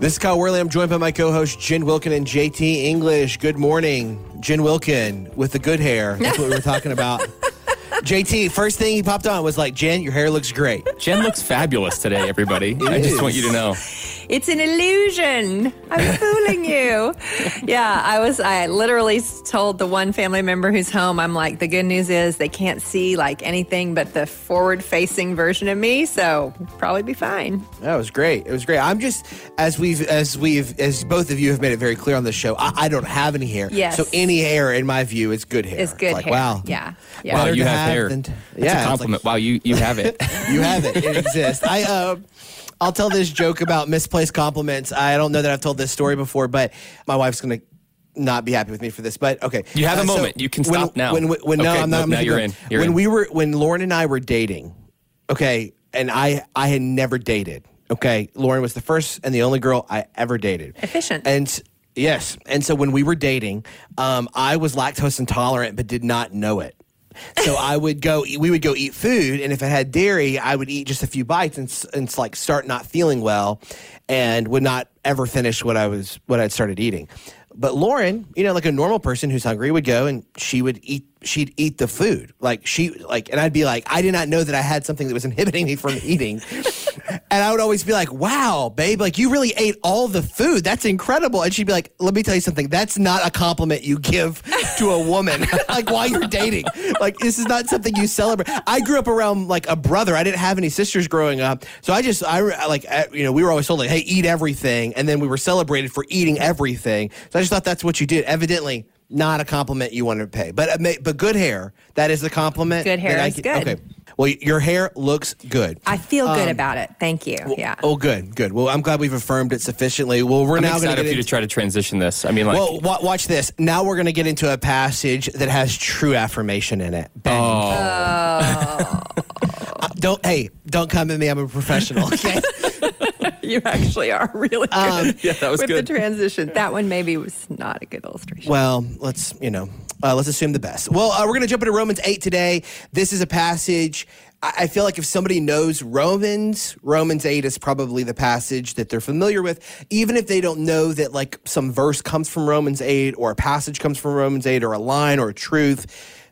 This is Kyle Worley. I'm joined by my co-host Jen Wilkin and JT English. Good morning, Jen Wilkin with the good hair. That's what we were talking about. JT, first thing he popped on was like, Jen, your hair looks great. Jen looks fabulous today, everybody. I just want you to know. It's an illusion. I'm fooling you. Yeah, I was. I literally told the one family member who's home. I'm like, the good news is they can't see like anything but the forward-facing version of me, so probably be fine. That was great. It was great. I'm just as we've as we've as both of you have made it very clear on the show. I, I don't have any hair. Yes. So any hair, in my view, is good hair. It's good like, hair. Wow. Yeah. Yeah. Wow, you have have hair. than- That's yeah, it's a like- compliment. wow, you you have it. You have it. It exists. I uh, I'll tell this joke about misplaced compliments. I don't know that I've told this story before, but my wife's gonna not be happy with me for this. But okay, You have a Uh, so moment. You can when- stop now. When, when, when no, I'm not. nope, I'm now you're keep in. You're when in. we were when Lauren and I were dating, okay, and I I had never dated. Okay, Lauren was the first and the only girl I ever dated. Efficient. And yes, and so when we were dating, um, I was lactose intolerant but did not know it. So I would go, we would go eat food, and if it had dairy, I would eat just a few bites and, and like start not feeling well, and would not ever finish what I was what I'd started eating. But Lauren, you know, like a normal person who's hungry, would go and she would eat. She'd eat the food, like she like, and I'd be like, I did not know that I had something that was inhibiting me from eating. And I would always be like, wow, babe, like you really ate all the food. That's incredible. And she'd be like, let me tell you something. That's not a compliment you give to a woman, like while you're dating. Like, this is not something you celebrate. I grew up around like a brother. I didn't have any sisters growing up. So I just, I like, uh, you know, we were always told, like, hey, eat everything. And then we were celebrated for eating everything. So I just thought that's what you did. Evidently, not a compliment you wanted to pay. But, uh, but good hair, that is the compliment. Good hair that I is can- good. Okay. Well, your hair looks good. I feel good about it. Thank you. yeah. Oh, good, good. Well, I'm glad we've affirmed it sufficiently. Well, we're I'm now going excited to for get you to try to transition this. I mean, like, Well, wa- watch this. Now we're going to get into a passage that has true affirmation in it. Bang. oh, Uh, don't hey, don't come at me. I'm a professional. Okay. you actually are really good. Yeah, that was with good. the transition. That one maybe was not a good illustration. well, let's you know, uh, let's assume the best. Well, uh, we're going to jump into Romans eight today. This is a passage. I, I feel like if somebody knows Romans, Romans eight is probably the passage that they're familiar with, even if they don't know that like some verse comes from Romans eight or a passage comes from Romans eight or a line or a truth.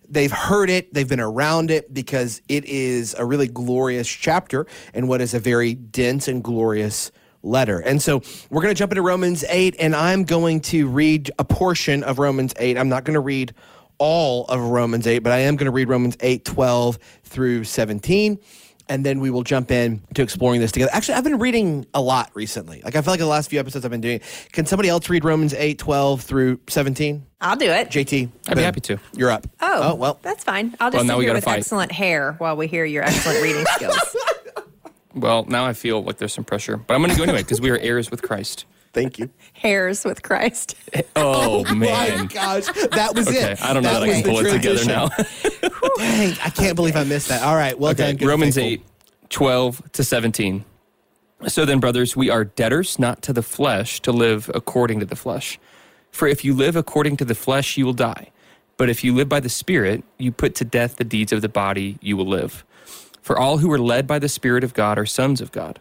They've heard it, they've been around it because it is a really glorious chapter and what is a very dense and glorious letter. And so we're going to jump into Romans 8, and I'm going to read a portion of Romans 8. I'm not going to read all of Romans 8, but I am going to read Romans 8, 12 through 17. And then we will jump in to exploring this together. Actually, I've been reading a lot recently. Like, I feel like the last few episodes I've been doing. Can somebody else read Romans 8, 12 through 17? I'll do it. JT. I'd be happy to. You're up. Oh, oh well. that's fine. I'll just Well, now sit we here gotta with fight. excellent hair while we hear your excellent reading skills. well, now I feel like there's some pressure, but I'm going to go anyway because we are heirs with Christ. Thank you. Hairs with Christ. Oh, oh, My man. gosh, that was Okay, it. I don't know that, I was can pull it together now. Dang, I can't believe I missed that. All right, well Okay, done. good Romans faithful. 8, 12 to 17. So then, brothers, we are debtors not to the flesh to live according to the flesh. For if you live according to the flesh, you will die. But if you live by the Spirit, you put to death the deeds of the body, you will live. For all who are led by the Spirit of God are sons of God.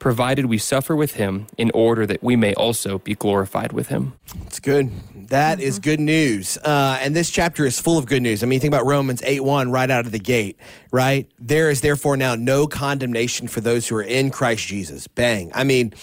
provided we suffer with Him in order that we may also be glorified with Him. It's good. That is good news. Uh, and this chapter is full of good news. I mean, think about Romans 8 1 right out of the gate, right? There is therefore now no condemnation for those who are in Christ Jesus. Bang. I mean,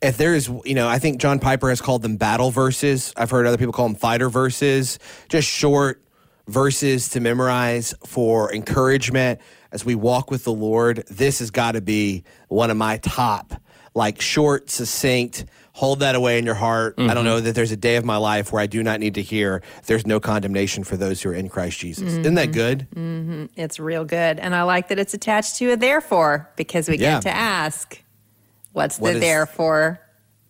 if there is, you know, I think John Piper has called them battle verses. I've heard other people call them fighter verses, just short verses to memorize for encouragement as we walk with the Lord. This has got to be one of my top, like short, succinct, hold that away in your heart. I don't mm-hmm. know that there's a day of my life where I do not need to hear there's no condemnation for those who are in Christ Jesus. Isn't that mm-hmm. good? Mm-hmm. It's real good. And I like that it's attached to a therefore because we Yeah. get to ask, what's What the is- therefore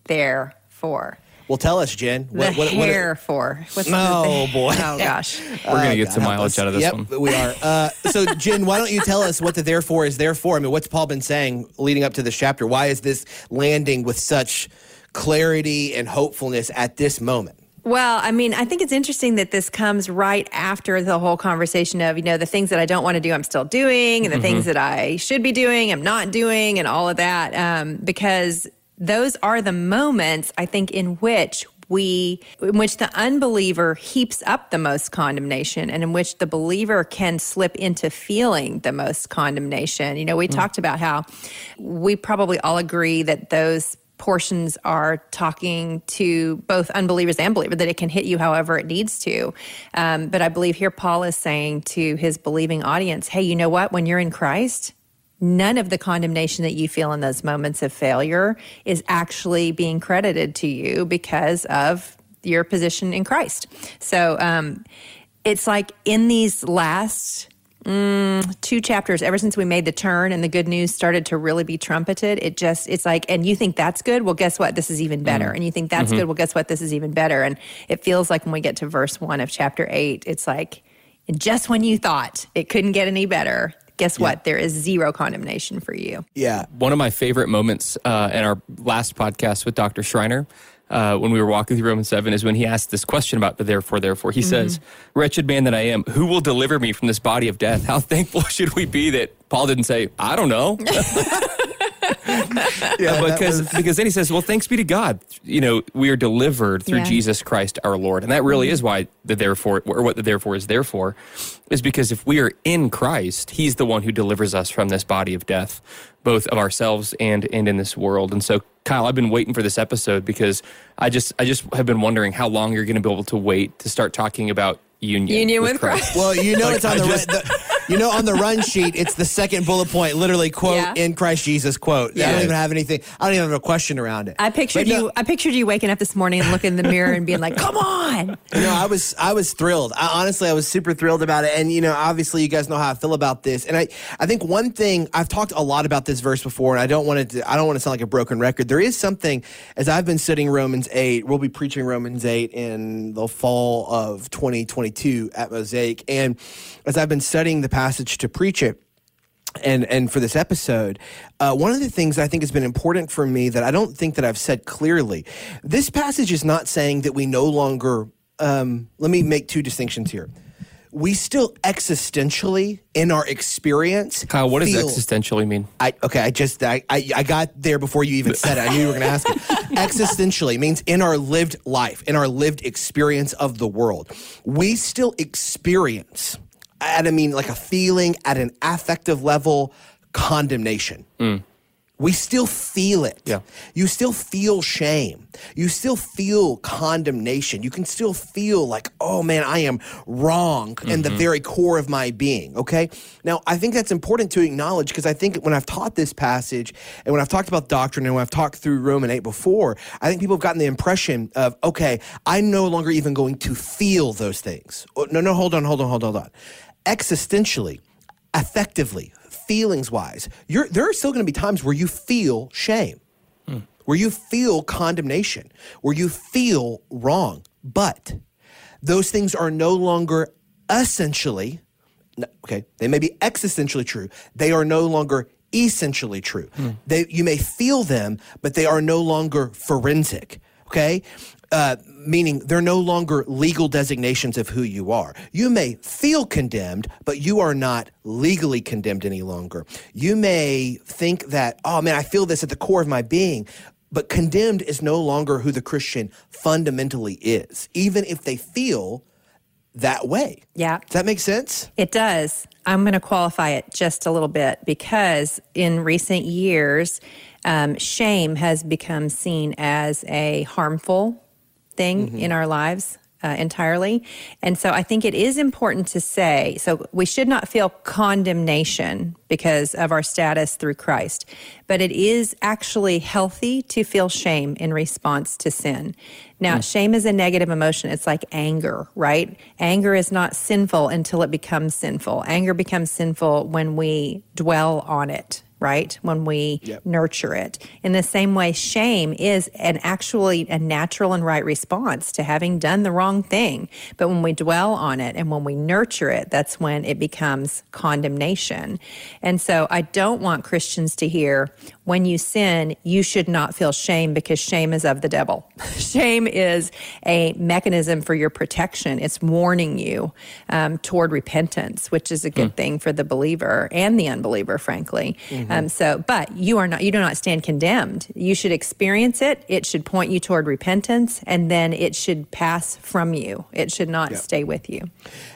there for? Well, tell us, Jen. The hair for. What's the- Oh, boy. Oh gosh. We're going to get God some mileage us. out of this yep, one. we are. Uh, so, Jen, why don't you tell us what the therefore is there for? I mean, what's Paul been saying leading up to this chapter? Why is this landing with such clarity and hopefulness at this moment? Well, I mean, I think it's interesting that this comes right after the whole conversation of, you know, the things that I don't want to do, I'm still doing, and the things that I should be doing, I'm not doing, and all of that. Um, because those are the moments, I think, in which we, in which the unbeliever heaps up the most condemnation and in which the believer can slip into feeling the most condemnation. You know, we talked about how we probably all agree that those portions are talking to both unbelievers and believers that it can hit you however it needs to. Um, but i believe here paul is saying to his believing audience hey you know what? When you're in christ none of the condemnation that you feel in those moments of failure is actually being credited to you because of your position in christ. So um, it's like in these last mm, two chapters ever since we made the turn and the good news started to really be trumpeted it just it's like and you think that's good? Well guess what? This is even better. Mm. And you think that's mm-hmm. good? Well guess what? This is even better. And it feels like when we get to verse 1 of chapter 8 it's like just when you thought it couldn't get any better guess what there is zero condemnation for you Yeah. One of my favorite moments uh, in our last podcast with Dr. Schreiner, uh, when we were walking through Romans 7, is when he asked this question about the therefore, therefore. He says, Wretched man that I am, who will deliver me from this body of death? How thankful should we be that Paul didn't say, I don't know? Yeah, uh, because was- because then he says, "Well, thanks be to God. You know, we are delivered through Yeah. Jesus Christ our Lord." And that really mm-hmm. is why the therefore or what the therefore is there for is because if we are in Christ, he's the one who delivers us from this body of death, both of ourselves and and in this world. And so Kyle, I've been waiting for this episode because I just I just have been wondering how long you're going to be able to wait to start talking about union Union with Christ. Well, you know it's on I the, just- run, the you know on the run sheet. It's the second bullet point, literally quote Yeah. in Christ Jesus quote. Yeah. I don't even have anything. I don't even have a question around it. i pictured no- you i pictured you waking up this morning and looking in the mirror and being like come on No, I was I was thrilled. I, honestly, I was super thrilled about it. And you know, obviously, you guys know how I feel about this. And I, I think one thing I've talked a lot about this verse before, and I don't want it to I don't want to sound like a broken record. There is something as I've been studying Romans eight. We'll be preaching Romans eight in the fall of 2022 at Mosaic. And as I've been studying the passage to preach it and and for this episode, uh, one of the things I think has been important for me that I don't think that I've said clearly, this passage is not saying that we no longer. Um, let me make two distinctions here. We still existentially in our experience. Kyle, what does existentially mean? I okay, I just I, I I got there before you even said it. I knew you were going to ask it. Existentially means in our lived life, in our lived experience of the world, we still experience at I mean like a feeling at an affective level condemnation. Mm. We still feel it. Yeah. You still feel shame. You still feel condemnation. You can still feel like, oh man, I am wrong in the mm-hmm. very core of my being. Okay. Now, I think that's important to acknowledge because I think when I've taught this passage and when I've talked about doctrine and when I've talked through Roman 8 before, I think people have gotten the impression of, okay, I'm no longer even going to feel those things. Oh, No, no, hold on, hold on, hold on, hold on. Existentially, effectively, feelings wise, you're, there are still going to be times where you feel shame, where you feel condemnation, where you feel wrong. But those things are no longer essentially, okay, they may be existentially true, they are no longer essentially true. Hmm. They, you may feel them, but they are no longer forensic, okay? Uh, meaning they're no longer legal designations of who you are. You may feel condemned, but you are not legally condemned any longer. You may think that, oh man, I feel this at the core of my being, but condemned is no longer who the Christian fundamentally is, even if they feel that way. Yeah. Does that make sense? It does. I'm going to qualify it just a little bit because in recent years, um, shame has become seen as a harmful thing in our lives uh, entirely. And so I think it is important to say so we should not feel condemnation because of our status through Christ, but it is actually healthy to feel shame in response to sin. Now, shame is a negative emotion. It's like anger, right? Anger is not sinful until it becomes sinful. Anger becomes sinful when we dwell on it right? When we Yep. nurture it. In the same way, shame is an actually a natural and right response to having done the wrong thing. But when we dwell on it and when we nurture it, that's when it becomes condemnation. And so I don't want Christians to hear when you sin, you should not feel shame because shame is of the devil. shame is a mechanism for your protection. It's warning you um, toward repentance, which is a good thing for the believer and the unbeliever, frankly. Um, so, but you are not, you do not stand condemned. You should experience it. It should point you toward repentance, and then it should pass from you. It should not stay with you.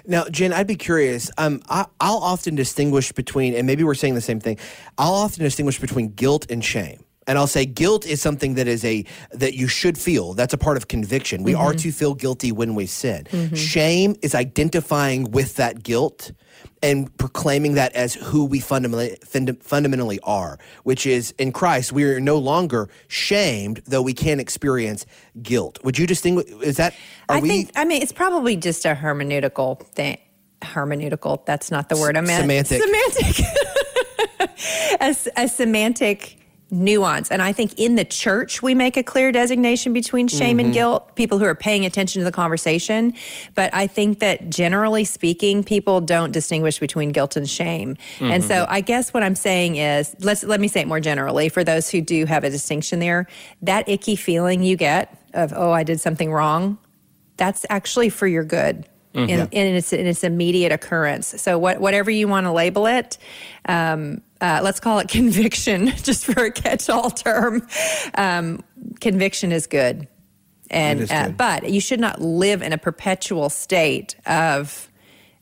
Now, Jen, I'd be curious. Um, I, I'll often distinguish between, and maybe we're saying the same thing. I'll often distinguish between guilt and shame. And I'll say guilt is something that is a that you should feel. That's a part of conviction. We are mm-hmm. to feel guilty when we sin. Mm-hmm. Shame is identifying with that guilt and proclaiming that as who we fundamentally funda- fundamentally are, which is in Christ we are no longer shamed though we can experience guilt. Would you distinguish is that are I we think, I mean, it's probably just a hermeneutical thing. Hermeneutical, that's not the word I meant. semantic. Semantic. A semantic nuance. And I think in the church, we make a clear designation between shame and mm-hmm. guilt, people who are paying attention to the conversation. But I think that generally speaking, people don't distinguish between guilt and shame. And so mm-hmm. I guess what I'm saying is, let's let me say it more generally for those who do have a distinction there, that icky feeling you get of, oh, I did something wrong, that's actually for your good. Mm-hmm. In, in, its, in its immediate occurrence. So, what, whatever you want to label it, um, uh, let's call it conviction, just for a catch all term. Um, conviction is good. And, is uh, but you should not live in a perpetual state of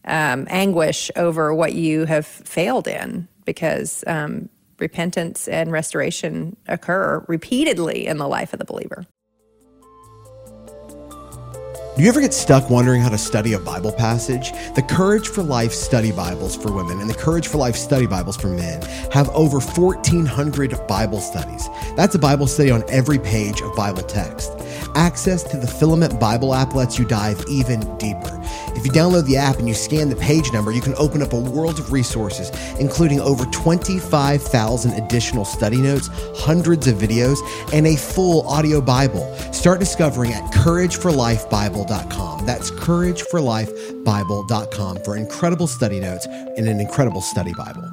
um, anguish over what you have failed in because um, repentance and restoration occur repeatedly in the life of the believer. Do you ever get stuck wondering how to study a Bible passage? The Courage for Life study Bibles for women and the Courage for Life study Bibles for men have over 1,400 Bible studies. That's a Bible study on every page of Bible text. Access to the Filament Bible app lets you dive even deeper. If you download the app and you scan the page number, you can open up a world of resources, including over 25,000 additional study notes, hundreds of videos, and a full audio Bible. Start discovering at courageforlifebible.com. That's courageforlifebible.com for incredible study notes and an incredible study Bible.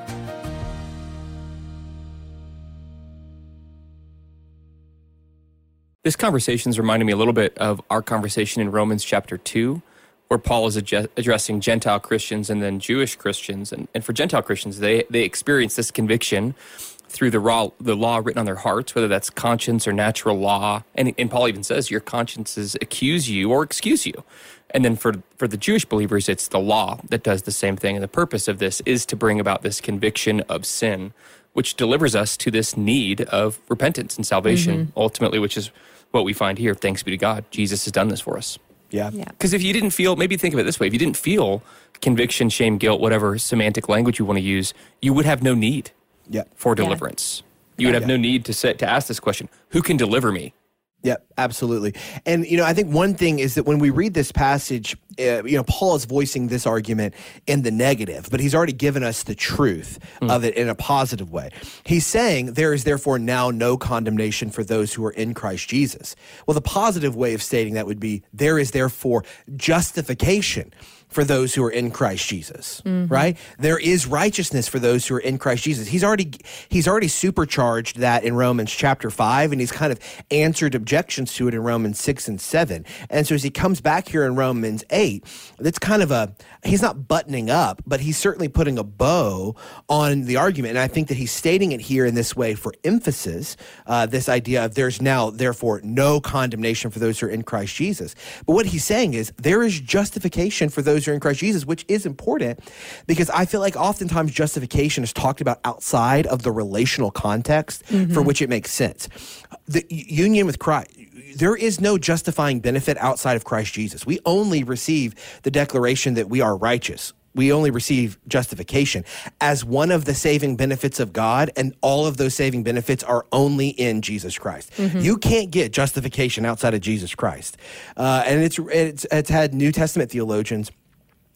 This conversation is reminding me a little bit of our conversation in Romans chapter 2, where Paul is adje- addressing Gentile Christians and then Jewish Christians. And, and for Gentile Christians, they, they experience this conviction through the, raw, the law written on their hearts, whether that's conscience or natural law. And, and Paul even says your consciences accuse you or excuse you. And then for, for the Jewish believers, it's the law that does the same thing. And the purpose of this is to bring about this conviction of sin, which delivers us to this need of repentance and salvation, mm-hmm. ultimately, which is what we find here. Thanks be to God. Jesus has done this for us. yeah. Yeah. Because if you didn't feel, maybe think of it this way if you didn't feel conviction, shame, guilt, whatever semantic language you want to use, you would have no need Yeah. for deliverance. You would have no need to say, to ask this question Who can deliver me? Yep, absolutely. And you know, I think one thing is that when we read this passage, uh, you know, Paul is voicing this argument in the negative, but he's already given us the truth of it in a positive way. He's saying there is therefore now no condemnation for those who are in Christ Jesus. Well, the positive way of stating that would be there is therefore justification for those who are in Christ Jesus, right? There is righteousness for those who are in Christ Jesus. He's already he's already supercharged that in Romans chapter 5 and he's kind of answered objections to it in Romans 6 and 7. And so as he comes back here in Romans 8, that's kind of a he's not buttoning up, but he's certainly putting a bow on the argument. And I think that he's stating it here in this way for emphasis, uh, this idea of there's now therefore no condemnation for those who are in Christ Jesus. But what he's saying is there is justification for those who are in Christ Jesus, which is important because I feel like oftentimes justification is talked about outside of the relational context for which it makes sense. The union with Christ there is no justifying benefit outside of Christ Jesus. We only receive the declaration that we are righteous. We only receive justification as one of the saving benefits of God, and all of those saving benefits are only in Jesus Christ. You can't get justification outside of Jesus Christ, uh, and it's, it's it's had New Testament theologians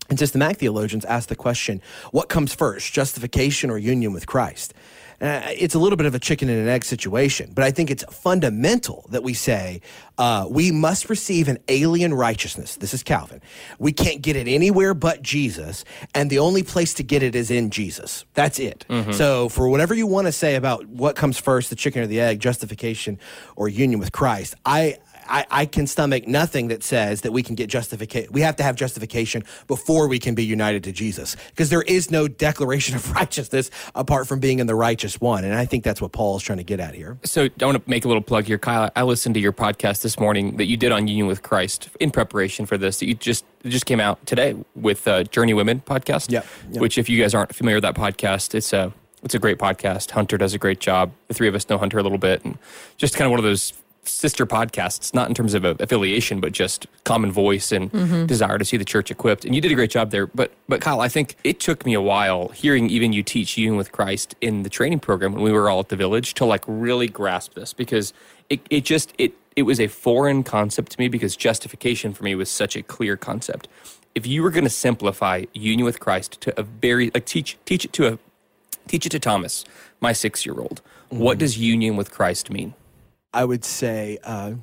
and systematic theologians ask the question: What comes first, justification or union with Christ? Uh, it's a little bit of a chicken and an egg situation, but I think it's fundamental that we say uh, we must receive an alien righteousness. This is Calvin. We can't get it anywhere but Jesus, and the only place to get it is in Jesus. That's it. So, for whatever you want to say about what comes first, the chicken or the egg, justification or union with Christ, I. I, I can stomach nothing that says that we can get justification. We have to have justification before we can be united to Jesus, because there is no declaration of righteousness apart from being in the righteous one. And I think that's what Paul is trying to get at here. So I want to make a little plug here, Kyle. I listened to your podcast this morning that you did on union with Christ in preparation for this. That you just it just came out today with uh, Journey Women podcast. Yep, yep. Which, if you guys aren't familiar with that podcast, it's a it's a great podcast. Hunter does a great job. The three of us know Hunter a little bit, and just kind of one of those sister podcasts, not in terms of affiliation, but just common voice and mm-hmm. desire to see the church equipped. And you did a great job there. But but Kyle, I think it took me a while hearing even you teach union with Christ in the training program when we were all at the village to like really grasp this because it, it just it it was a foreign concept to me because justification for me was such a clear concept. If you were going to simplify union with Christ to a very like teach teach it to a teach it to Thomas, my six year old, what mm-hmm. does union with Christ mean? I would say, uh,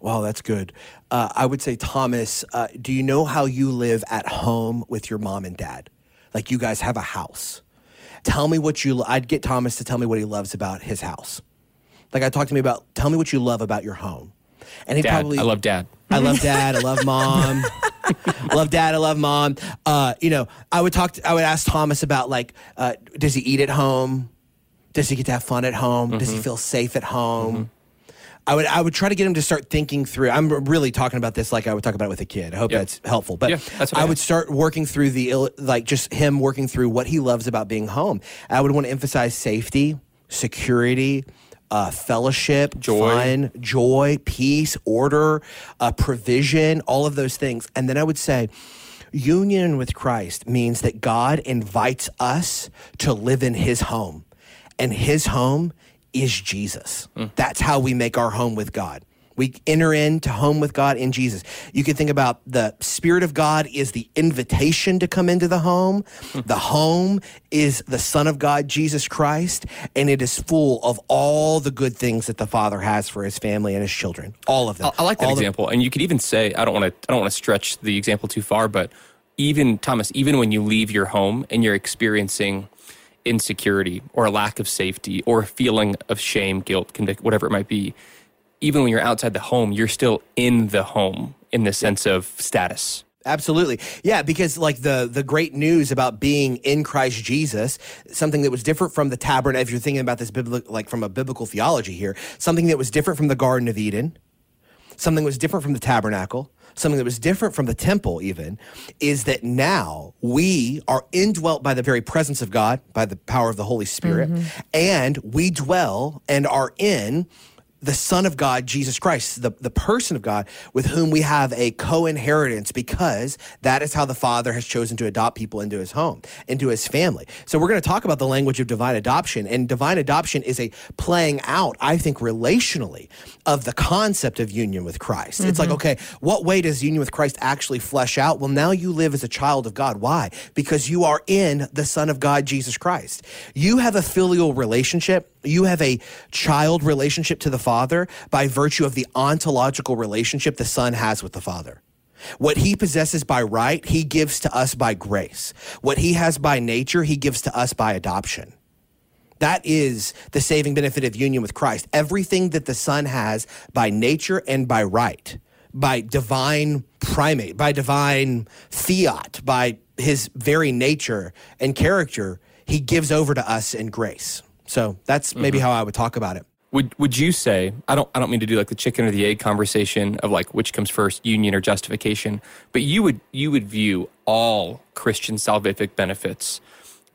wow, that's good. Uh, I would say, Thomas, uh, do you know how you live at home with your mom and dad? Like you guys have a house. Tell me what you. I'd get Thomas to tell me what he loves about his house. Like I talked to me about. Tell me what you love about your home. And he probably. I love dad. I love dad. I love mom. Love dad. I love mom. Uh, you know, I would talk. To, I would ask Thomas about like, uh, does he eat at home? Does he get to have fun at home? Does he Mm-hmm. feel safe at home? I would I would try to get him to start thinking through. I'm really talking about this like I would talk about it with a kid. I hope that's helpful. But Yeah, that's I I would start working through the like just him working through what he loves about being home. I would want to emphasize safety, security. Uh, fellowship, Joy. fun, joy, peace, order, uh, provision, all of those things. And then I would say, union with Christ means that God invites us to live in his home. And his home is Jesus. That's how we make our home with God. We enter into home with God in Jesus. You can think about the Spirit of God is the invitation to come into the home. Hmm. the home is the Son of God, Jesus Christ, and it is full of all the good things that the Father has for his family and his children. All of them. I, I like that All the- example, and you could even say I don't want to I don't want to stretch the example too far, but even Thomas, even when you leave your home and you're experiencing insecurity or a lack of safety or a feeling of shame, guilt, convict, whatever it might be, even when you're outside the home, you're still in the home in the sense of status. Absolutely. Yeah, because like the the great news about being in Christ Jesus, something that was different from the tabernacle, if you're thinking about this biblical like from a biblical theology here, something that was different from the Garden of Eden, something was different from the tabernacle, something that was different from the temple even, is that now we are indwelt by the very presence of God, by the power of the Holy Spirit, mm-hmm. and we dwell and are in the Son of God, Jesus Christ, the, the person of God, with whom we have a co inheritance because that is how the Father has chosen to adopt people into his home, into his family. So we're going to talk about the language of divine adoption. And divine adoption is a playing out, I think, relationally of the concept of union with Christ. Mm-hmm. It's like, okay, what way does union with Christ actually flesh out? Well, now you live as a child of God. Why? Because you are in the Son of God, Jesus Christ. You have a filial relationship you have a child relationship to the Father by virtue of the ontological relationship the Son has with the Father. What he possesses by right, he gives to us by grace. What he has by nature, he gives to us by adoption. That is the saving benefit of union with Christ. Everything that the Son has by nature and by right, by divine primate, by divine fiat, by his very nature and character, he gives over to us in grace. So that's maybe mm-hmm. how I would talk about it. Would would you say I don't I don't mean to do like the chicken or the egg conversation of like which comes first, union or justification, but you would you would view all Christian salvific benefits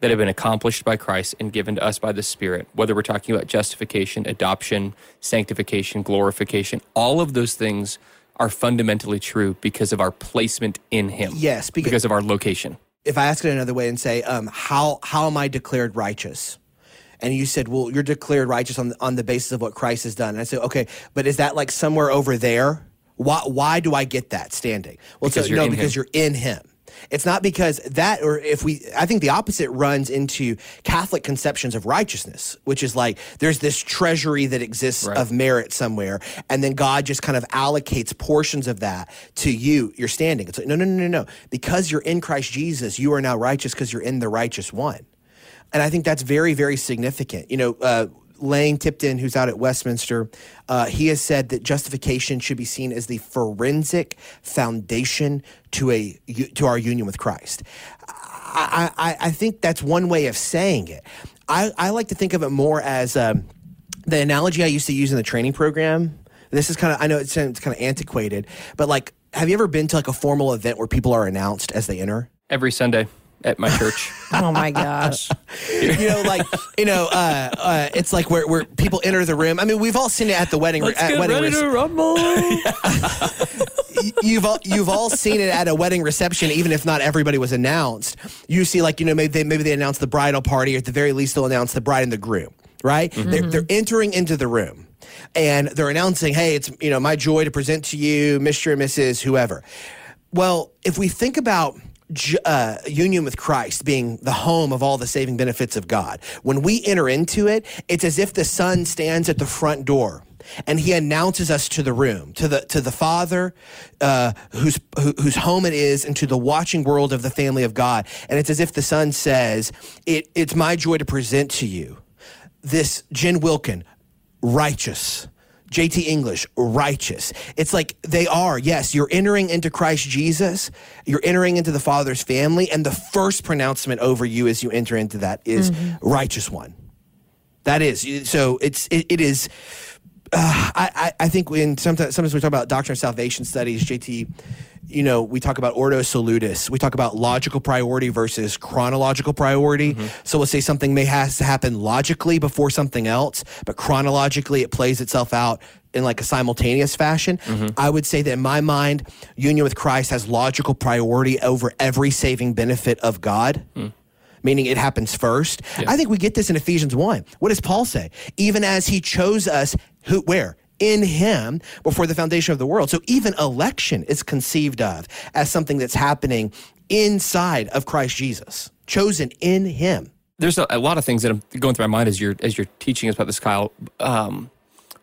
that have been accomplished by Christ and given to us by the Spirit, whether we're talking about justification, adoption, sanctification, glorification, all of those things are fundamentally true because of our placement in Him. Yes, because, because of our location. If I ask it another way and say, um, how how am I declared righteous? And you said, "Well, you're declared righteous on the, on the basis of what Christ has done." And I said, "Okay, but is that like somewhere over there? Why why do I get that standing?" Well, because so, no, because him. you're in Him. It's not because that, or if we, I think the opposite runs into Catholic conceptions of righteousness, which is like there's this treasury that exists right. of merit somewhere, and then God just kind of allocates portions of that to you, your standing. It's like, no, no, no, no, no. Because you're in Christ Jesus, you are now righteous because you're in the righteous one. And I think that's very, very significant. You know, uh, Lane Tipton, who's out at Westminster, uh, he has said that justification should be seen as the forensic foundation to a to our union with Christ. I, I, I think that's one way of saying it. I, I like to think of it more as um, the analogy I used to use in the training program. This is kind of I know it's, it's kind of antiquated, but like, have you ever been to like a formal event where people are announced as they enter? Every Sunday at my church. oh my gosh. you know, like you know, uh, uh, it's like where, where people enter the room. I mean, we've all seen it at the wedding. Let's at get wedding ready to rumble. you've all, you've all seen it at a wedding reception, even if not everybody was announced. You see, like you know, maybe they maybe they announce the bridal party, or at the very least, they'll announce the bride and the groom. Right? Mm-hmm. They're, they're entering into the room and they're announcing, "Hey, it's you know my joy to present to you, Mr. and Mrs. Whoever." Well, if we think about uh, union with Christ being the home of all the saving benefits of God. When we enter into it, it's as if the Son stands at the front door and he announces us to the room, to the to the Father, uh, whose who, whose home it is, and to the watching world of the family of God. And it's as if the Son says, it, "It's my joy to present to you this Jen Wilkin, righteous." JT English, righteous. It's like they are. Yes, you're entering into Christ Jesus. You're entering into the Father's family. And the first pronouncement over you as you enter into that is mm-hmm. righteous one. That is. So it's, it, it is. Uh, I, I think when sometimes, sometimes we talk about doctrine of salvation studies, JT you know, we talk about ordo salutis. We talk about logical priority versus chronological priority. Mm-hmm. So let's say something may has to happen logically before something else, but chronologically it plays itself out in like a simultaneous fashion. Mm-hmm. I would say that in my mind, union with Christ has logical priority over every saving benefit of God. Mm meaning it happens first. Yeah. I think we get this in Ephesians 1. What does Paul say? Even as he chose us, who, where? in him before the foundation of the world. So even election is conceived of as something that's happening inside of Christ Jesus, chosen in him. There's a, a lot of things that I'm going through my mind as you're as you're teaching us about this, Kyle. Um,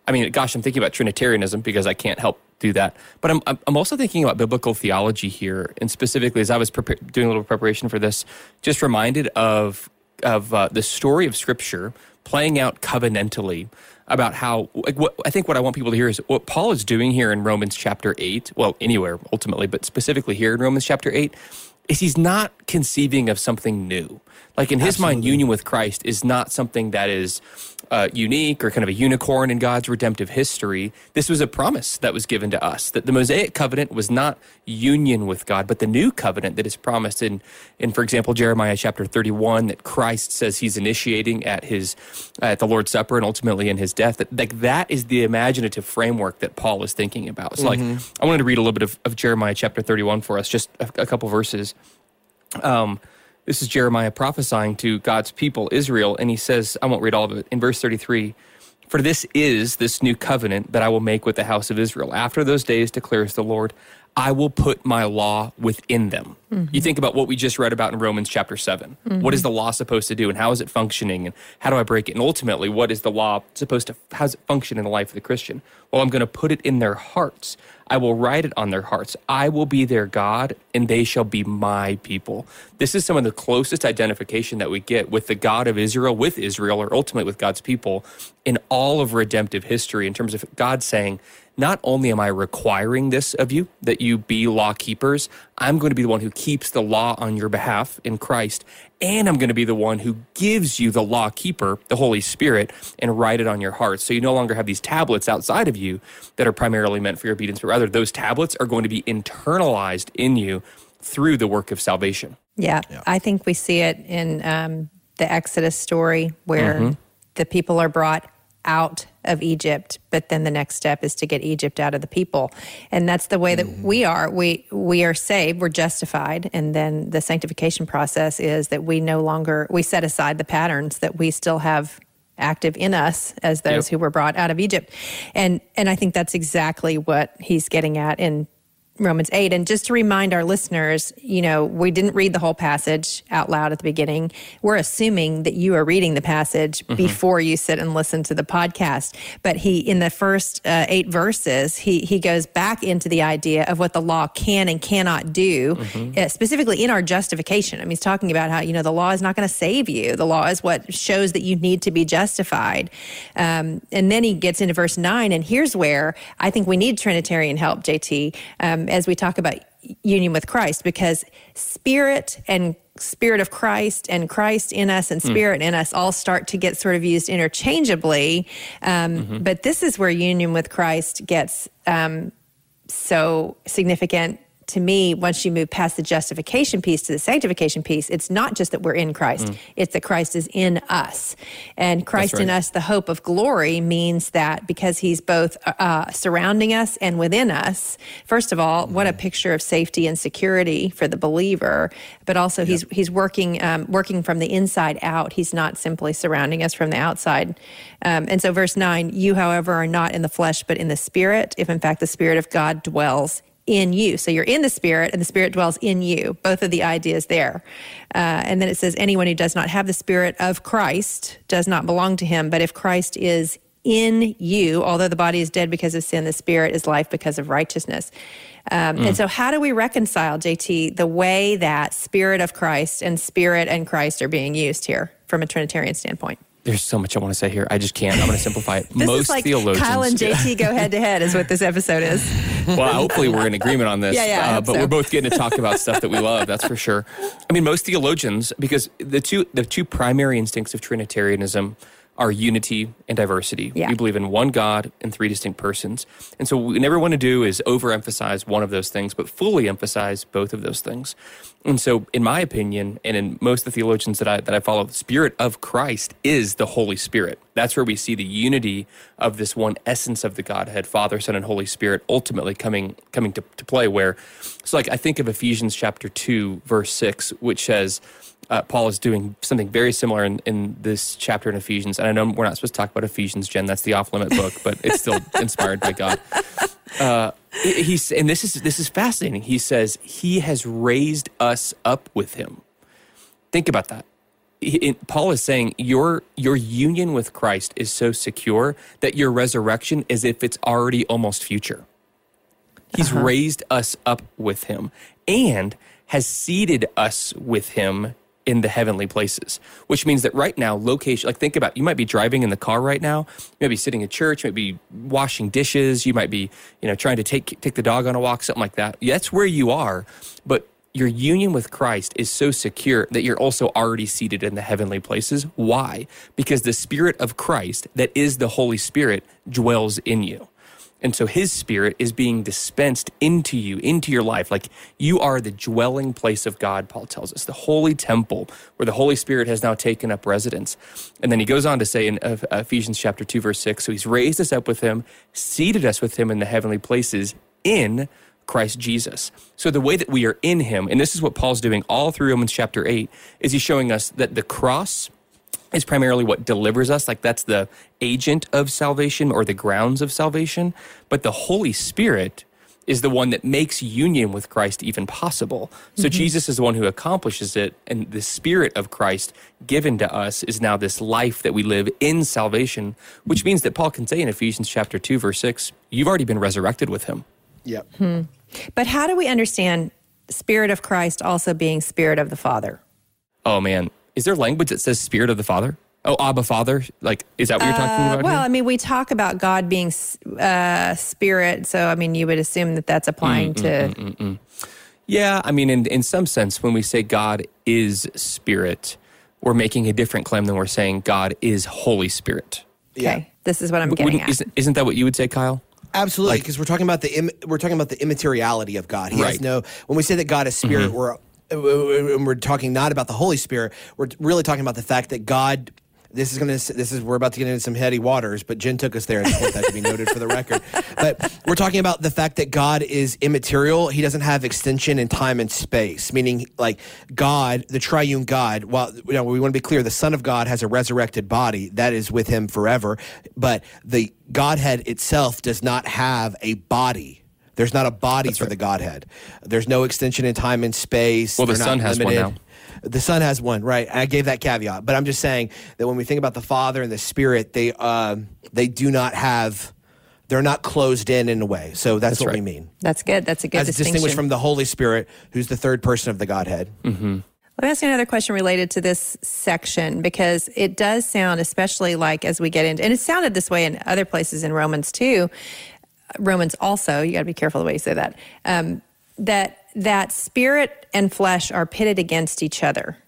I mean, gosh, I'm thinking about Trinitarianism because I can't help do that. But I'm I'm also thinking about biblical theology here, and specifically as I was doing a little preparation for this, just reminded of of uh, the story of Scripture playing out covenantally about how like what I think what I want people to hear is what Paul is doing here in Romans chapter 8, well anywhere ultimately, but specifically here in Romans chapter 8 is he's not conceiving of something new. Like in his mind, union with Christ is not something that is uh, unique or kind of a unicorn in God's redemptive history. This was a promise that was given to us that the Mosaic covenant was not union with God, but the new covenant that is promised in, in for example, Jeremiah chapter 31, that Christ says he's initiating at his at the Lord's Supper and ultimately in his death. That like that is the imaginative framework that Paul is thinking about. So, like, I wanted to read a little bit of, of Jeremiah chapter 31 for us, just a, a couple verses. Um, this is Jeremiah prophesying to God's people, Israel, and he says, I won't read all of it. In verse 33, For this is this new covenant that I will make with the house of Israel. After those days, declares the Lord, I will put my law within them. You think about what we just read about in Romans chapter 7. What is the law supposed to do and how is it functioning and how do I break it? And ultimately, what is the law supposed to, how does it function in the life of the Christian? Well, I'm going to put it in their hearts. I will write it on their hearts. I will be their God, and they shall be my people. This is some of the closest identification that we get with the God of Israel, with Israel, or ultimately with God's people in all of redemptive history, in terms of God saying, not only am I requiring this of you, that you be law keepers, I'm going to be the one who keeps the law on your behalf in Christ, and I'm going to be the one who gives you the law keeper, the Holy Spirit, and write it on your heart. So you no longer have these tablets outside of you that are primarily meant for your obedience, but rather those tablets are going to be internalized in you through the work of salvation. Yeah, I think we see it in um, the Exodus story where the people are brought out of Egypt, but then the next step is to get Egypt out of the people, and that's the way that mm. we are. We we are saved, we're justified, and then the sanctification process is that we no longer we set aside the patterns that we still have active in us as those Yep. who were brought out of Egypt, and and I think that's exactly what he's getting at in Romans 8. And just to remind our listeners, you know, we didn't read the whole passage out loud at the beginning. We're assuming that you are reading the passage before you sit and listen to the podcast. But he, in the first uh, eight verses, he, he goes back into the idea of what the law can and cannot do, uh, specifically in our justification. I mean, he's talking about how, you know, the law is not going to save you. The law is what shows that you need to be justified. Um, and then he gets into verse nine, and here's where I think we need Trinitarian help, JT, um, as we talk about union with Christ, because spirit and spirit of Christ and Christ in us and spirit in us all start to get sort of used interchangeably. Um, But this is where union with Christ gets um, so significant to me once you move past the justification piece to the sanctification piece it's not just that we're in christ. It's that christ is in us. And christ in us the hope of glory means that because he's both uh, surrounding us and within us first of all what a picture of safety and security for the believer but also he's he's working um, working from the inside out. He's not simply surrounding us from the outside. Um, and so verse 9 you however are not in the flesh but in the spirit if in fact the spirit of god dwells in you. So you're in the spirit and the spirit dwells in you. Both of the ideas there. Uh, and then it says, anyone who does not have the spirit of Christ does not belong to him. But if Christ is in you, although the body is dead because of sin, the spirit is life because of righteousness. Um, And so, how do we reconcile, JT, the way that spirit of Christ and spirit and Christ are being used here from a Trinitarian standpoint? There's so much I want to say here. I just can't. I'm going to simplify it. This Most is like theologians. Kyle and JT go head to head, is what this episode is. well, hopefully we're in agreement on this. Yeah, yeah, uh, but so. we're both getting to talk about stuff that we love. That's for sure. I mean, most theologians, because the two the two primary instincts of Trinitarianism are unity and diversity. Yeah. We believe in one God and three distinct persons, and so what we never want to do is overemphasize one of those things, but fully emphasize both of those things. And so, in my opinion, and in most of the theologians that I that I follow, the Spirit of Christ is the Holy Spirit. That's where we see the unity of this one essence of the Godhead, Father, Son, and Holy Spirit, ultimately coming coming to, to play. Where, so like I think of Ephesians chapter two, verse six, which says. Uh, Paul is doing something very similar in, in this chapter in Ephesians. And I know we're not supposed to talk about Ephesians, Jen. That's the off limit book, but it's still inspired by God he's and this is this is fascinating. He says he has raised us up with him. Think about that. He- Paul is saying your your union with Christ is so secure that your resurrection is if it's already almost future. He's raised us up with him and has seated us with him in the heavenly places, which means that right now, location, like think about, you might be driving in the car right now, you might be sitting at church, you might be washing dishes, you might be, you know, trying to take, take the dog on a walk, something like that. That's where you are. But your union with Christ is so secure that you're also already seated in the heavenly places. Why? Because the Spirit of Christ, that is the Holy Spirit, dwells in you. And so his spirit is being dispensed into you, into your life. Like you are the dwelling place of God, Paul tells us, the holy temple where the Holy Spirit has now taken up residence. And then he goes on to say in uh, Ephesians chapter 2, verse 6 so he's raised us up with him, seated us with him in the heavenly places in Christ Jesus. So the way that we are in him, and this is what Paul's doing all through Romans chapter 8, is he's showing us that the cross is primarily what delivers us. Like that's the agent of salvation or the grounds of salvation. But the Holy Spirit is the one that makes union with Christ even possible. So mm-hmm. Jesus is the one who accomplishes it. And the Spirit of Christ given to us is now this life that we live in salvation, which means that Paul can say in Ephesians chapter 2, verse 6, you've already been resurrected with him. Yep. Hmm. But how do we understand Spirit of Christ also being Spirit of the Father? Oh, man is there language that says Spirit of the Father? Oh, Abba Father. Like, is that what you're talking uh, about? Well, here? I mean, we talk about God being uh, spirit, so I mean, you would assume that that's applying mm, to. Mm, mm, mm, mm. yeah, I mean, in in some sense, when we say God is spirit, we're making a different claim than we're saying God is Holy Spirit. Okay, yeah. this is what I'm getting Wouldn't, at. Isn't, isn't that what you would say, Kyle? Absolutely, because like, we're talking about the Im- we're talking about the immateriality of God. He right. has no. When we say that God is spirit, mm-hmm. we're when we're talking not about the Holy Spirit, we're really talking about the fact that God. This is going to. This is we're about to get into some heady waters, but Jen took us there. Want that to be noted for the record. But we're talking about the fact that God is immaterial. He doesn't have extension in time and space. Meaning, like God, the Triune God. Well, you know, we want to be clear. The Son of God has a resurrected body that is with Him forever. But the Godhead itself does not have a body there's not a body That's for right. the Godhead. There's no extension in time and space. Well, the Son has limited. one now. The Son has one, right? I gave that caveat, but I'm just saying that when we think about the Father and the Spirit, they um, they do not have. They're not closed in in a way. So that's, that's what right. we mean. That's good. That's a good As distinction. distinguished from the Holy Spirit, who's the third person of the Godhead. Mm-hmm. Let me ask you another question related to this section because it does sound, especially like as we get into, and it sounded this way in other places in Romans too, Romans also, you got to be careful the way you say that, um, that that spirit and flesh are pitted against each other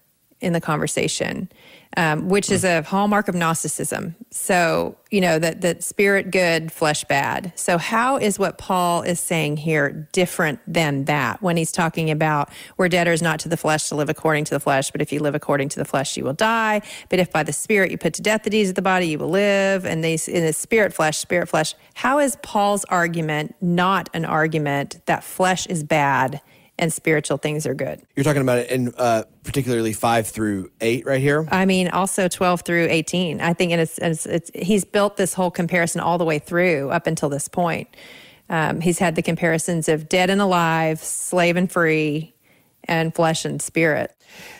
in the conversation um, which is a hallmark of Gnosticism. So, you know, that, that spirit good, flesh bad. So, how is what Paul is saying here different than that when he's talking about we're debtors not to the flesh to live according to the flesh, but if you live according to the flesh, you will die. But if by the spirit you put to death the deeds of the body, you will live. And these in the spirit flesh, spirit flesh. How is Paul's argument not an argument that flesh is bad? And spiritual things are good. You're talking about it in uh, particularly five through eight right here. I mean, also twelve through eighteen. I think, and it's, it's, it's he's built this whole comparison all the way through up until this point. Um, he's had the comparisons of dead and alive, slave and free, and flesh and spirit.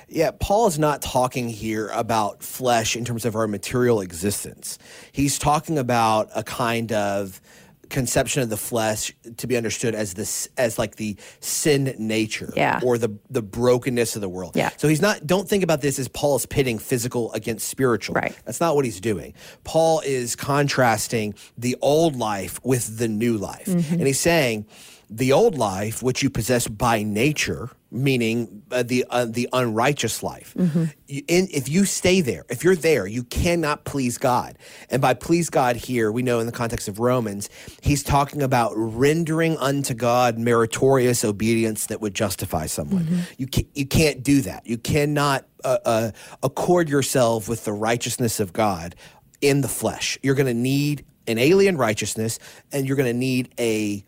Yeah, Paul is not talking here about flesh in terms of our material existence. He's talking about a kind of conception of the flesh to be understood as this as like the sin nature yeah. or the the brokenness of the world. Yeah. So he's not don't think about this as Paul is pitting physical against spiritual. Right. That's not what he's doing. Paul is contrasting the old life with the new life. Mm-hmm. And he's saying the old life which you possess by nature meaning uh, the uh, the unrighteous life. Mm-hmm. You, in, if you stay there, if you're there, you cannot please God. And by please God here, we know in the context of Romans, he's talking about rendering unto God meritorious obedience that would justify someone. Mm-hmm. You you can't do that. You cannot uh, uh accord yourself with the righteousness of God in the flesh. You're going to need an alien righteousness, and you're going to need a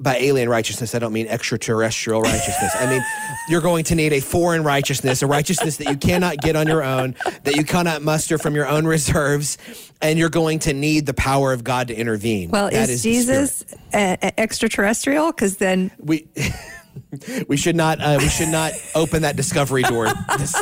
by alien righteousness, I don't mean extraterrestrial righteousness. I mean, you're going to need a foreign righteousness, a righteousness that you cannot get on your own, that you cannot muster from your own reserves, and you're going to need the power of God to intervene. Well, that is, is Jesus extraterrestrial? Because then we. we should not. Uh, we should not open that discovery door. This,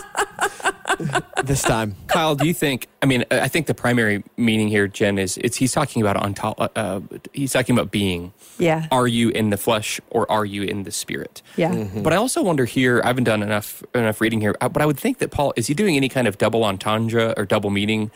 this time. Kyle, do you think? I mean, I think the primary meaning here, Jen, is it's he's talking about on top. Uh, uh, he's talking about being. Yeah. Are you in the flesh or are you in the spirit? Yeah. Mm-hmm. But I also wonder here. I haven't done enough enough reading here, uh, but I would think that Paul is he doing any kind of double entendre or double meaning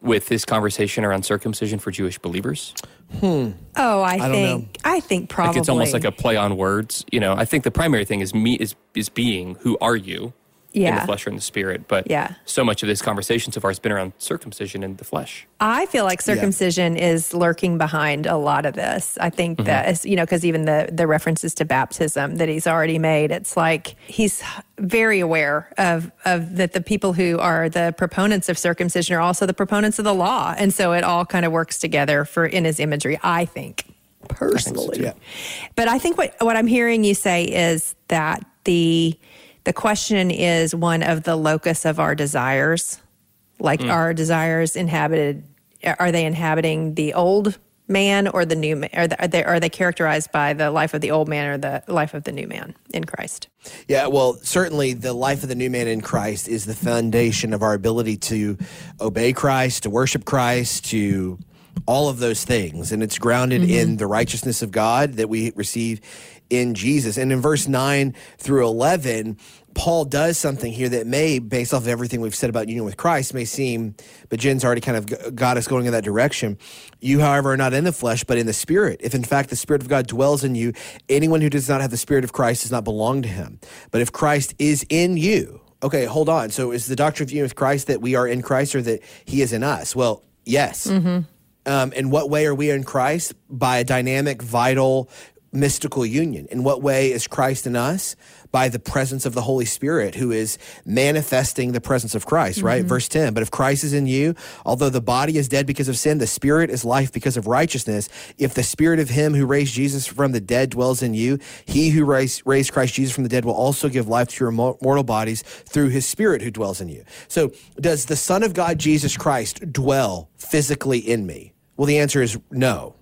with this conversation around circumcision for Jewish believers? Hmm. Oh, I, don't think I think probably Like it's almost like a play on words. You know, I think the primary thing is me is is being. Who are you? In Yeah. the flesh or in the spirit. But Yeah. so much of this conversation so far has been around circumcision in the flesh. I feel like circumcision is lurking behind a lot of this. I think mm-hmm. that is, you know, because even the the references to baptism that he's already made, it's like he's very aware of of that the people who are the proponents of circumcision are also the proponents of the law, and so it all kind of works together for in his imagery. I think personally, Yeah. but I think what what I'm hearing you say is that the the question is one of the locus of our desires. Like hmm. our desires inhabited are they inhabiting the old man or the new man? Are they, are they are they characterized by the life of the old man or the life of the new man in Christ? Yeah, well, certainly the life of the new man in Christ is the foundation of our ability to obey Christ, to worship Christ, to all of those things. And it's grounded mm-hmm. in the righteousness of God that we receive in Jesus. And in verse 9 through 11, Paul does something here that may, based off of everything we've said about union with Christ, may seem, but Jen's already kind of got us going in that direction. You, however, are not in the flesh, but in the Spirit. If in fact the Spirit of God dwells in you, anyone who does not have the Spirit of Christ does not belong to him. But if Christ is in you, okay, hold on. So is the doctrine of union with Christ that we are in Christ or that he is in us? Well, yes. Um, in what way are we in Christ? By a dynamic, vital, mystical union. In what way is Christ in us? By the presence of the Holy Spirit, who is manifesting the presence of Christ, right? Mm-hmm. Verse 10. But if Christ is in you, although the body is dead because of sin, the spirit is life because of righteousness. If the spirit of him who raised Jesus from the dead dwells in you, he who raised, raised Christ Jesus from the dead will also give life to your mortal bodies through his spirit who dwells in you. So, does the Son of God, Jesus Christ, dwell physically in me? Well, the answer is no.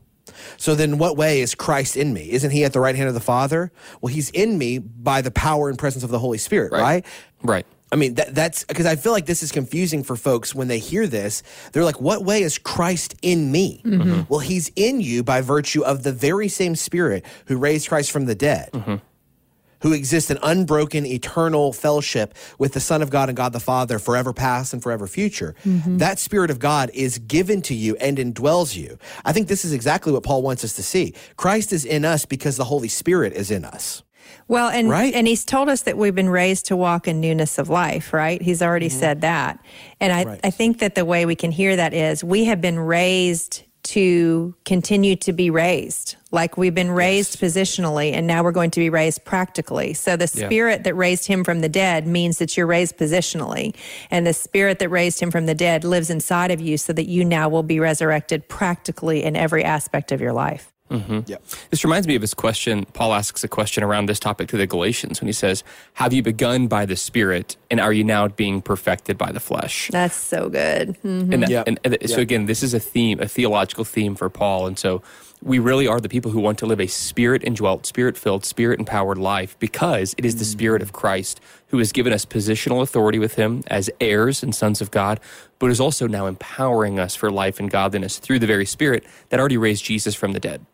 So then, what way is Christ in me? Isn't he at the right hand of the Father? Well, he's in me by the power and presence of the Holy Spirit, right? Right. I mean, that, that's because I feel like this is confusing for folks when they hear this. They're like, what way is Christ in me? Mm-hmm. Well, he's in you by virtue of the very same Spirit who raised Christ from the dead. Mm-hmm. Who exists in unbroken eternal fellowship with the Son of God and God the Father, forever past and forever future. Mm-hmm. That Spirit of God is given to you and indwells you. I think this is exactly what Paul wants us to see. Christ is in us because the Holy Spirit is in us. Well, and Right? and he's told us that we've been raised to walk in newness of life, right? He's already mm-hmm. said that. And I, Right. I think that the way we can hear that is we have been raised to continue to be raised. Like we've been raised positionally and now we're going to be raised practically. So the Yeah. spirit that raised him from the dead means that you're raised positionally. And the spirit that raised him from the dead lives inside of you so that you now will be resurrected practically in every aspect of your life. Yep. This reminds me of his question. Paul asks a question around this topic to the Galatians when he says, Have you begun by the Spirit, and are you now being perfected by the flesh? That's so good. Mhm. And, that, Yeah. and, and so, again, this is a theme, a theological theme for Paul. And so, we really are the people who want to live a spirit indwelt, spirit filled, spirit empowered life because it is the Spirit of Christ who has given us positional authority with Him as heirs and sons of God, but is also now empowering us for life and godliness through the very Spirit that already raised Jesus from the dead.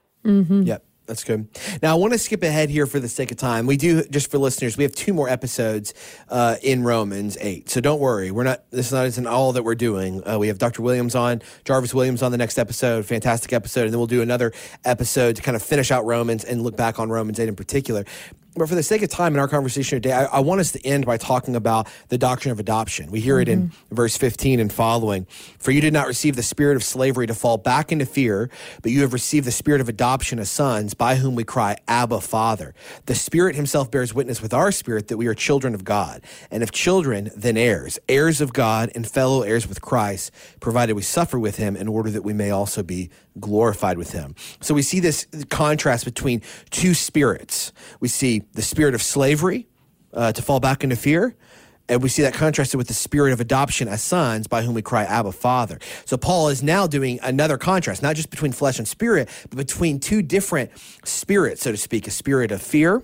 Yep. That's good. Now, I want to skip ahead here for the sake of time. We do, just for listeners, we have two more episodes uh, in Romans 8. So don't worry. We're not, this is not isn't all that we're doing. Uh, we have Dr. Williams on, Jarvis Williams on the next episode. Fantastic episode. And then we'll do another episode to kind of finish out Romans and look back on Romans 8 in particular. But for the sake of time in our conversation today, I, I want us to end by talking about the doctrine of adoption. We hear it in mm-hmm. verse 15 and following. For you did not receive the spirit of slavery to fall back into fear, but you have received the spirit of adoption as sons, by whom we cry, Abba, Father. The Spirit Himself bears witness with our spirit that we are children of God. And if children, then heirs, heirs of God and fellow heirs with Christ, provided we suffer with Him in order that we may also be glorified with Him. So we see this contrast between two spirits. We see the spirit of slavery uh, to fall back into fear. And we see that contrasted with the spirit of adoption as sons by whom we cry, Abba, Father. So Paul is now doing another contrast, not just between flesh and spirit, but between two different spirits, so to speak a spirit of fear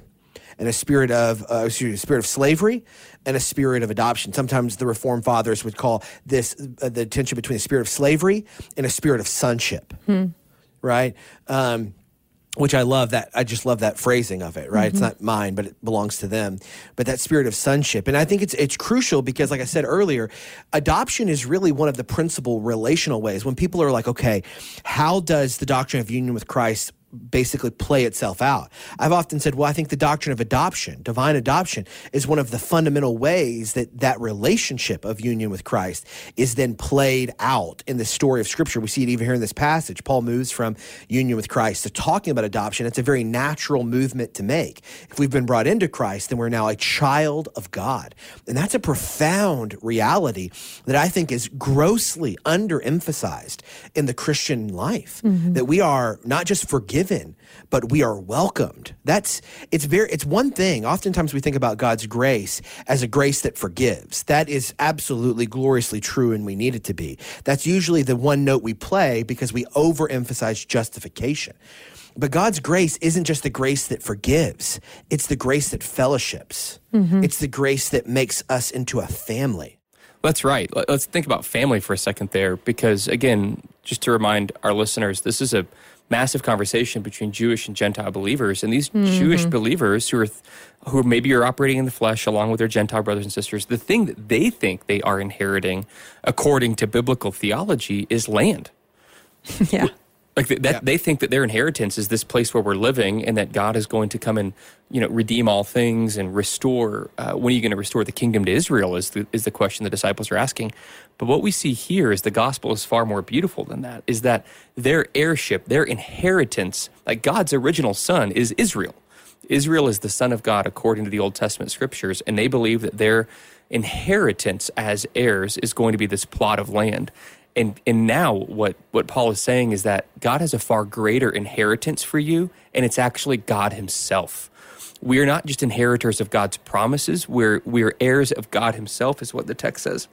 and a spirit of, uh, excuse me, a spirit of slavery and a spirit of adoption. Sometimes the Reformed fathers would call this uh, the tension between a spirit of slavery and a spirit of sonship, right? Um, which I love that. I just love that phrasing of it, right? It's mm-hmm. not mine, but it belongs to them. But that spirit of sonship. And I think it's it's crucial because like I said earlier, adoption is really one of the principal relational ways. When people are like, okay, how does the doctrine of union with Christ basically play itself out. I've often said, well, I think the doctrine of adoption, divine adoption, is one of the fundamental ways that that relationship of union with Christ is then played out in the story of Scripture. We see it even here in this passage. Paul moves from union with Christ to talking about adoption. It's a very natural movement to make. If we've been brought into Christ, then we're now a child of God. And that's a profound reality that I think is grossly underemphasized in the Christian life. Mm-hmm. That we are not just forgiven, but we are welcomed. That's it's very it's one thing. Oftentimes we think about God's grace as a grace that forgives. That is absolutely gloriously true and we need it to be. That's usually the one note we play because we overemphasize justification. But God's grace isn't just the grace that forgives, it's the grace that fellowships. Mm-hmm. It's the grace that makes us into a family. That's right. Let- Let's think about family for a second there, because again, just to remind our listeners, this is a massive conversation between Jewish and Gentile believers, and these mm-hmm. Jewish believers who are who maybe are operating in the flesh along with their Gentile brothers and sisters. The thing that they think they are inheriting, according to biblical theology, is land. Yeah. Like th- that, they think that their inheritance is this place where we're living, and that God is going to come and you know redeem all things and restore. Uh, when are you going to restore the kingdom to Israel? Is the is the question the disciples are asking. But what we see here is the gospel is far more beautiful than that. Is that their heirship, their inheritance, like God's original son, is Israel. Israel is the son of God according to the Old Testament scriptures, and they believe that their inheritance as heirs is going to be this plot of land. And and now what what Paul is saying is that God has a far greater inheritance for you, and it's actually God Himself. We are not just inheritors of God's promises, we're we're heirs of God Himself, is what the text says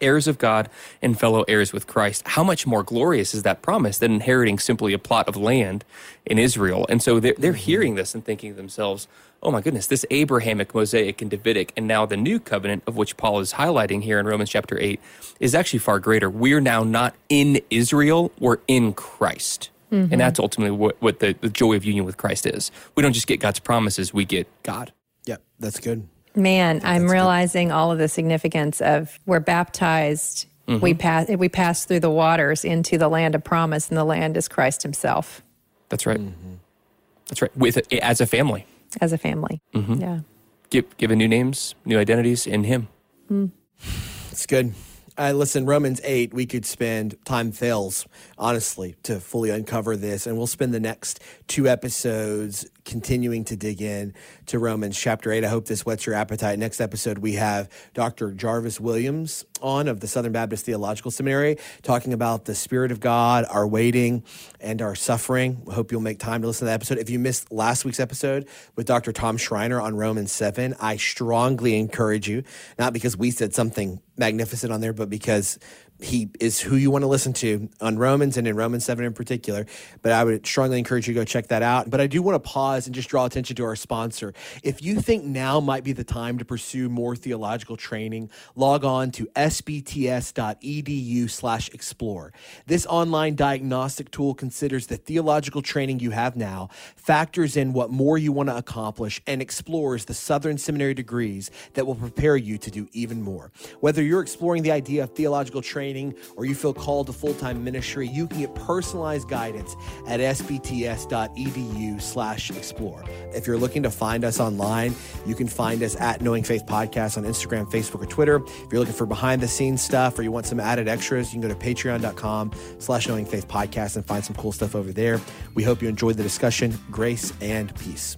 heirs of God and fellow heirs with Christ. How much more glorious is that promise than inheriting simply a plot of land in Israel? And so they're, they're mm-hmm. hearing this and thinking to themselves, oh my goodness, this Abrahamic, Mosaic, and Davidic, and now the new covenant of which Paul is highlighting here in Romans chapter 8 is actually far greater. We're now not in Israel, we're in Christ. And mm-hmm. that's ultimately what, what the, the joy of union with Christ is. We don't just get God's promises, we get God. Yep, that's good. Man, I'm realizing all of the significance of we're baptized. We mm-hmm. pass we pass through the waters into the land of promise, and the land is Christ Himself That's right. Mm-hmm. That's right. With as a family. As a family. Yeah. Give, given new names, new identities in Him. It's good. Uh, listen, Romans 8, we could spend, time fails, honestly, to fully uncover this. And we'll spend the next two episodes continuing to dig in to Romans chapter 8. I hope this whets your appetite. Next episode, we have Dr. Jarvis Williams on of the Southern Baptist Theological Seminary talking about the Spirit of God, our waiting, and our suffering. I hope you'll make time to listen to that episode. If you missed last week's episode with Dr. Tom Schreiner on Romans 7, I strongly encourage you, not because we said something magnificent on there, but because he is who you want to listen to on Romans and in Romans 7 in particular. But I would strongly encourage you to go check that out. But I do want to pause and just draw attention to our sponsor. If you think now might be the time to pursue more theological training, log on to sbts.edu slash explore. This online diagnostic tool considers the theological training you have now, factors in what more you want to accomplish, and explores the Southern Seminary degrees that will prepare you to do even more. Whether you're exploring the idea of theological training or you feel called to full-time ministry, you can get personalized guidance at sbts.edu slash explore. If you're looking to find us online, you can find us at Knowing Faith Podcast on Instagram, Facebook, or Twitter. If you're looking for behind the scenes stuff or you want some added extras, you can go to patreon.com slash knowing faith podcast and find some cool stuff over there. We hope you enjoyed the discussion. Grace and peace.